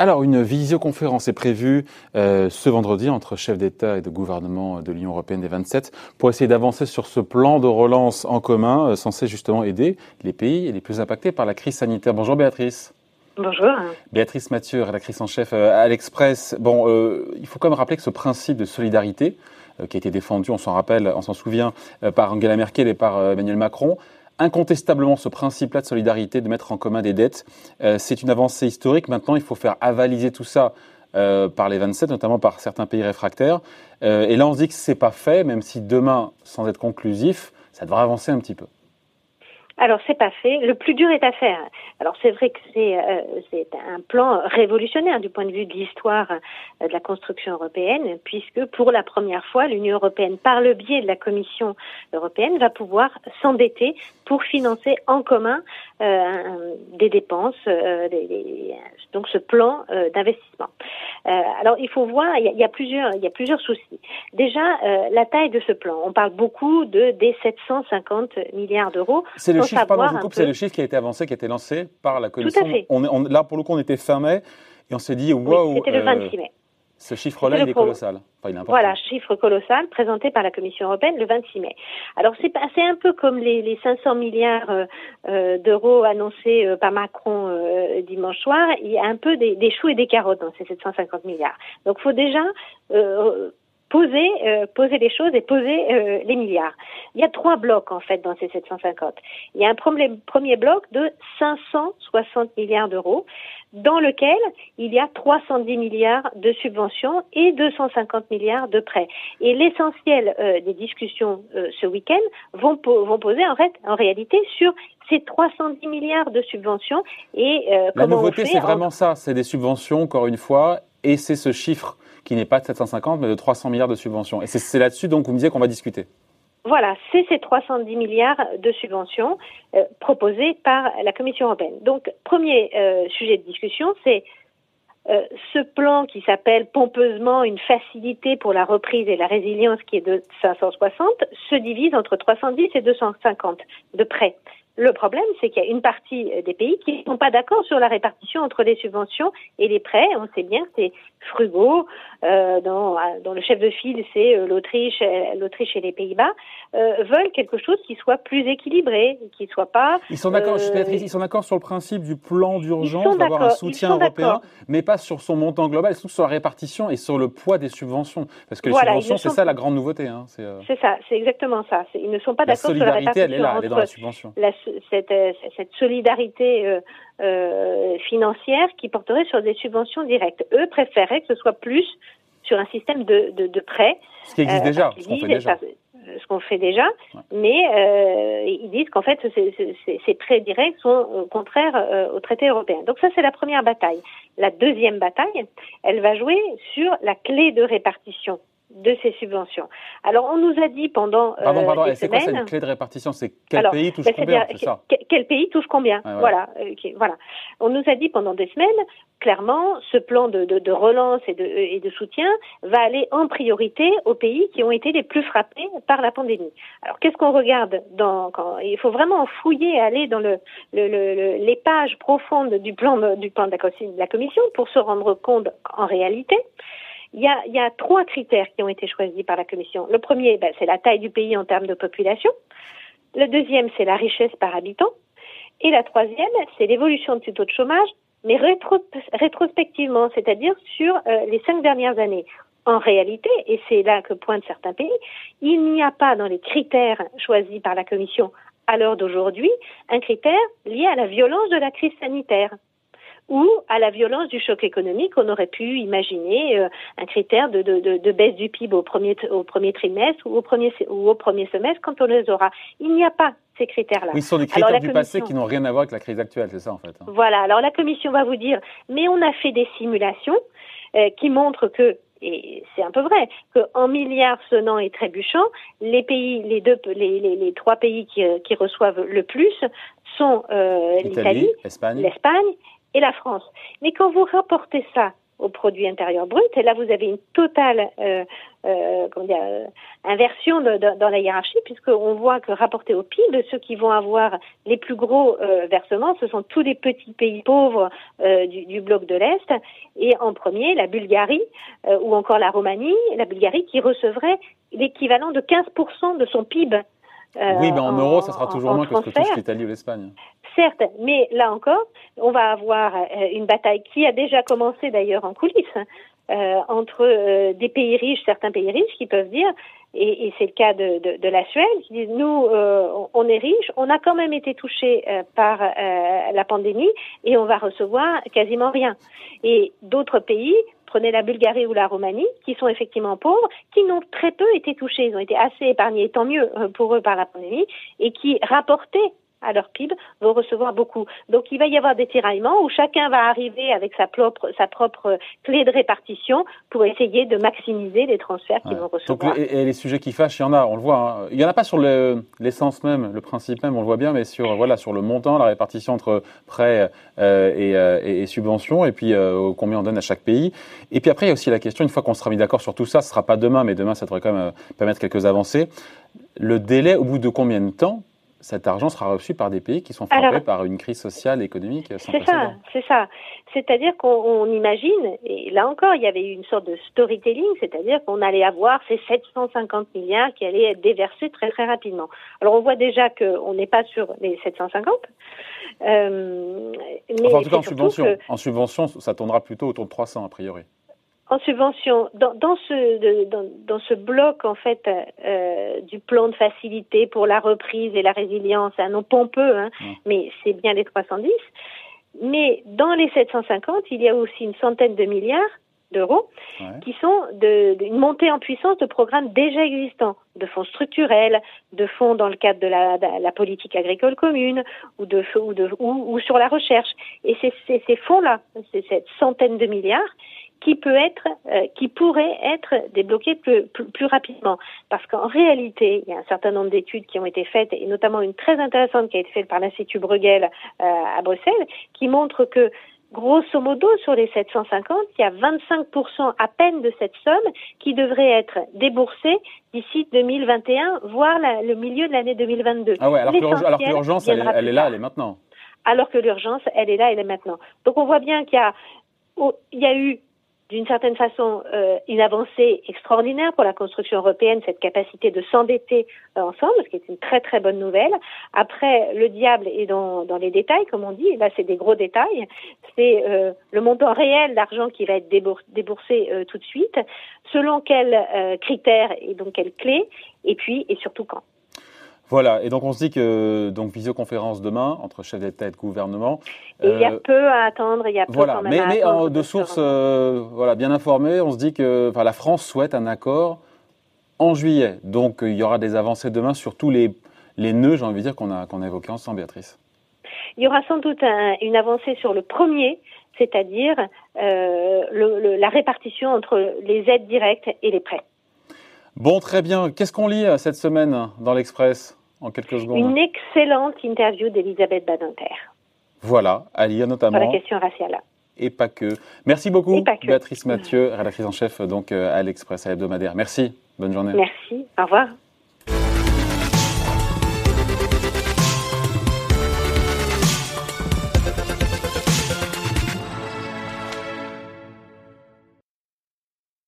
Alors, une visioconférence est prévue euh, ce vendredi entre chefs d'État et de gouvernement de l'Union européenne des 27 pour essayer d'avancer sur ce plan de relance en commun euh, censé justement aider les pays les plus impactés par la crise sanitaire. Bonjour Béatrice. Bonjour. Béatrice Mathieu, rédactrice en chef euh, à l'Express. Bon, il faut quand même rappeler que ce principe de solidarité, qui a été défendu, on s'en rappelle, on s'en souvient, par Angela Merkel et par Emmanuel Macron, incontestablement ce principe-là de solidarité, de mettre en commun des dettes. Euh, c'est une avancée historique. Maintenant, il faut faire avaliser tout ça euh, par les 27, notamment par certains pays réfractaires. Euh, et là, on se dit que ce n'est pas fait, même si demain, sans être conclusif, ça devrait avancer un petit peu. Alors c'est pas fait. Le plus dur est à faire. Alors c'est vrai que c'est euh, un plan révolutionnaire du point de vue de l'histoire euh, de la construction européenne, puisque pour la première fois, l'Union européenne, par le biais de la Commission européenne, va pouvoir s'endetter pour financer en commun euh, des dépenses, des, donc ce plan d'investissement. Alors il faut voir, il y, a, il y, a, plusieurs il y a plusieurs soucis. Déjà la taille de ce plan. On parle beaucoup de des 750 milliards d'euros c'est le chiffre qui a été avancé, qui a été lancé par la Commission. On, là, pour le coup, on était fin mai et on s'est dit, waouh. C'était le 26 mai. Ce chiffre-là, il est colossal. voilà, chiffre colossal présenté par la Commission européenne le 26 mai. Alors c'est un peu comme les, les 500 milliards euh, euh, d'euros annoncés euh, par Macron dimanche soir. Il y a un peu des, des, choux et des carottes dans ces 750 milliards. Donc il faut déjà poser, euh, poser les choses et poser euh, les milliards. Il y a trois blocs en fait dans ces 750. Il y a un premier, premier bloc de 560 milliards d'euros dans lequel il y a 310 milliards de subventions et 250 milliards de prêts. Et l'essentiel euh, des discussions ce week-end vont, vont poser en, fait, en réalité sur ces 310 milliards de subventions et La nouveauté, c'est vraiment ça, c'est des subventions, encore une fois, et c'est ce chiffre qui n'est pas de 750 mais de 300 milliards de subventions. Et c'est là-dessus donc vous me disiez qu'on va discuter. Voilà, c'est ces 310 milliards de subventions euh, proposées par la Commission européenne. Donc, premier euh, sujet de discussion, c'est euh, ce plan qui s'appelle pompeusement une facilité pour la reprise et la résilience qui est de 560 se divise entre 310 et 250 de prêts. Le problème, c'est qu'il y a une partie des pays qui ne sont pas d'accord sur la répartition entre les subventions et les prêts. On sait bien, c'est frugaux, euh, dont, le chef de file, c'est euh, l'Autriche, euh, l'Autriche et les Pays-Bas, euh, veulent quelque chose qui soit plus équilibré, qui soit pas. Ils sont d'accord. ils sont d'accord sur le principe du plan d'urgence, d'avoir un soutien européen, mais pas sur son montant global, surtout sur la répartition et sur le poids des subventions, parce que les subventions, c'est ça la grande nouveauté. Hein, c'est ça, c'est exactement ça. Ils ne sont pas d'accord sur la répartition. Elle est là, elle est dans la subvention. La, cette, euh, cette solidarité euh, euh, financière qui porterait sur des subventions directes. Eux préféraient que ce soit plus sur un système de, de. Ce qui existe déjà, ce qu'on fait déjà. Ce qu'on fait déjà, mais euh, ils disent qu'en fait ces, ces prêts directs sont contraires au traité européen. Donc ça c'est la première bataille. La deuxième bataille, elle va jouer sur la clé de répartition de ces subventions. Alors, on nous a dit pendant. Pardon, pardon, c'est quoi cette clé de répartition? C'est quel pays touche ben, combien Quel pays touche combien? Voilà. voilà. On nous a dit pendant des semaines, clairement, ce plan de, de, relance et de, et de, soutien va aller en priorité aux pays qui ont été les plus frappés par la pandémie. Alors, qu'est-ce qu'on regarde dans quand, Il faut vraiment fouiller, aller dans le, le, le, les pages profondes du plan, du plan de la Commission pour se rendre compte en réalité il y, a, il y a trois critères qui ont été choisis par la Commission. Le premier, ben, c'est la taille du pays en termes de population. Le deuxième, c'est la richesse par habitant. Et la troisième, c'est l'évolution du taux de chômage, mais rétrospectivement, c'est-à-dire sur euh, les cinq dernières années. En réalité, et c'est là que pointent certains pays, il n'y a pas dans les critères choisis par la Commission à l'heure d'aujourd'hui un critère lié à la violence de la crise sanitaire ou à la violence du choc économique, on aurait pu imaginer euh, un critère de, de, de, baisse du PIB au premier, au premier trimestre ou au premier, ou au premier semestre quand on les aura. Il n'y a pas ces critères-là. Oui, ce sont des critères du passé qui n'ont rien à voir avec la crise actuelle, c'est ça en fait. Hein. Voilà, alors la Commission va vous dire, mais on a fait des simulations euh, qui montrent que et c'est un peu vrai, qu'en milliards sonnant et trébuchant, les pays, les deux, les, les, les trois pays qui, qui, reçoivent le plus sont euh, l'Italie, l'Espagne et la France. Mais quand vous rapportez ça au produit intérieur brut. Et là, vous avez une totale euh, euh, inversion dans la hiérarchie, puisqu'on voit que rapporté au PIB, ceux qui vont avoir les plus gros versements, ce sont tous les petits pays pauvres du, du, bloc de l'Est. Et en premier, la Bulgarie ou encore la Roumanie, la Bulgarie qui recevrait l'équivalent de 15% de son PIB oui, mais en, euros, ça sera toujours moins que ce que touche l'Italie ou l'Espagne. Certes, mais là encore, on va avoir euh, une bataille qui a déjà commencé d'ailleurs en coulisses euh, entre euh, des pays riches, certains pays riches qui peuvent dire, et, c'est le cas de, la Suède, qui disent nous, on est riche, on a quand même été touché par la pandémie et on va recevoir quasiment rien. Et d'autres pays prenez la Bulgarie ou la Roumanie, qui sont effectivement pauvres, qui n'ont très peu été touchés. Ils ont été assez épargnés, tant mieux pour eux par la pandémie, et qui rapportaient à leur PIB vont recevoir beaucoup. Donc il va y avoir des tiraillements où chacun va arriver avec sa propre, sa propre clé de répartition pour essayer de maximiser les transferts qu'ils vont recevoir. Donc, et, les sujets qui fâchent, il y en a, on le voit. Hein. Il n'y en a pas sur l'essence même, le principe même, on le voit bien, mais sur, voilà, sur le montant, la répartition entre prêts euh, et, euh, et, subventions, et puis euh, combien on donne à chaque pays. Et puis après, il y a aussi la question, une fois qu'on sera mis d'accord sur tout ça, ce ne sera pas demain, mais demain, ça devrait quand même permettre quelques avancées. Le délai, au bout de combien de temps cet argent sera reçu par des pays qui sont frappés par une crise sociale et économique C'est ça, c'est ça. C'est-à-dire qu'on imagine, et là encore, il y avait une sorte de storytelling, c'est-à-dire qu'on allait avoir ces 750 milliards qui allaient être déversés très très rapidement. Alors on voit déjà qu'on n'est pas sur les 750. Euh, mais en tout cas en subvention. En subvention, ça tournera plutôt autour de 300 a priori en subvention dans, dans ce dans, dans, ce bloc en fait euh, du plan de facilité pour la reprise et la résilience, un nom pompeux, hein, mais c'est bien les 310. Mais dans les 750, il y a aussi une centaine de milliards d'euros qui sont de, une montée en puissance de programmes déjà existants, de fonds structurels, de fonds dans le cadre de la, de la politique agricole commune ou, de, ou, de, ou, ou sur la recherche. Et c'est ces fonds-là, c'est cette centaine de milliards qui peut être, euh, qui pourrait être débloqué plus, plus, rapidement. Parce qu'en réalité, il y a un certain nombre d'études qui ont été faites, et notamment une très intéressante qui a été faite par l'Institut Bruegel euh, à Bruxelles, qui montre que grosso modo, sur les 750, il y a 25% à peine de cette somme qui devrait être déboursée d'ici 2021, voire le milieu de l'année 2022. Ah ouais, alors que l'urgence, elle, elle, est là, elle est maintenant. Alors que l'urgence, elle est là, elle est maintenant. Donc on voit bien qu'il y a, il y a eu d'une certaine façon euh, une avancée extraordinaire pour la construction européenne, cette capacité de s'endetter euh, ensemble, ce qui est une très très bonne nouvelle. Après, le diable est dans, dans les détails, comme on dit. Là, c'est des gros détails. C'est euh, le montant réel d'argent qui va être déboursé euh, tout de suite, selon quels euh, critères et donc quelles clés, et puis et surtout quand. Voilà, et donc on se dit que donc visioconférence demain entre chefs d'État et de gouvernement. il y a euh, peu à attendre, il y a peu voilà, quand même mais, à mais attendre de sources euh, voilà bien informées, on se dit que la France souhaite un accord en juillet, donc il y aura des avancées demain sur tous les les nœuds, j'ai envie de dire qu'on a qu'on a évoqué ensemble, Béatrice. Il y aura sans doute une avancée sur le premier, c'est-à-dire euh, le, la répartition entre les aides directes et les prêts. Bon, très bien. Qu'est-ce qu'on lit cette semaine dans l'Express? En quelques secondes Une excellente interview d'Elisabeth Badinter. Voilà, à lire notamment. Sur la question raciale. Et pas que. Merci beaucoup, Béatrice Mathieu, rédactrice en chef donc euh, à l'Express à l'hebdomadaire. Merci, bonne journée. Merci, au revoir.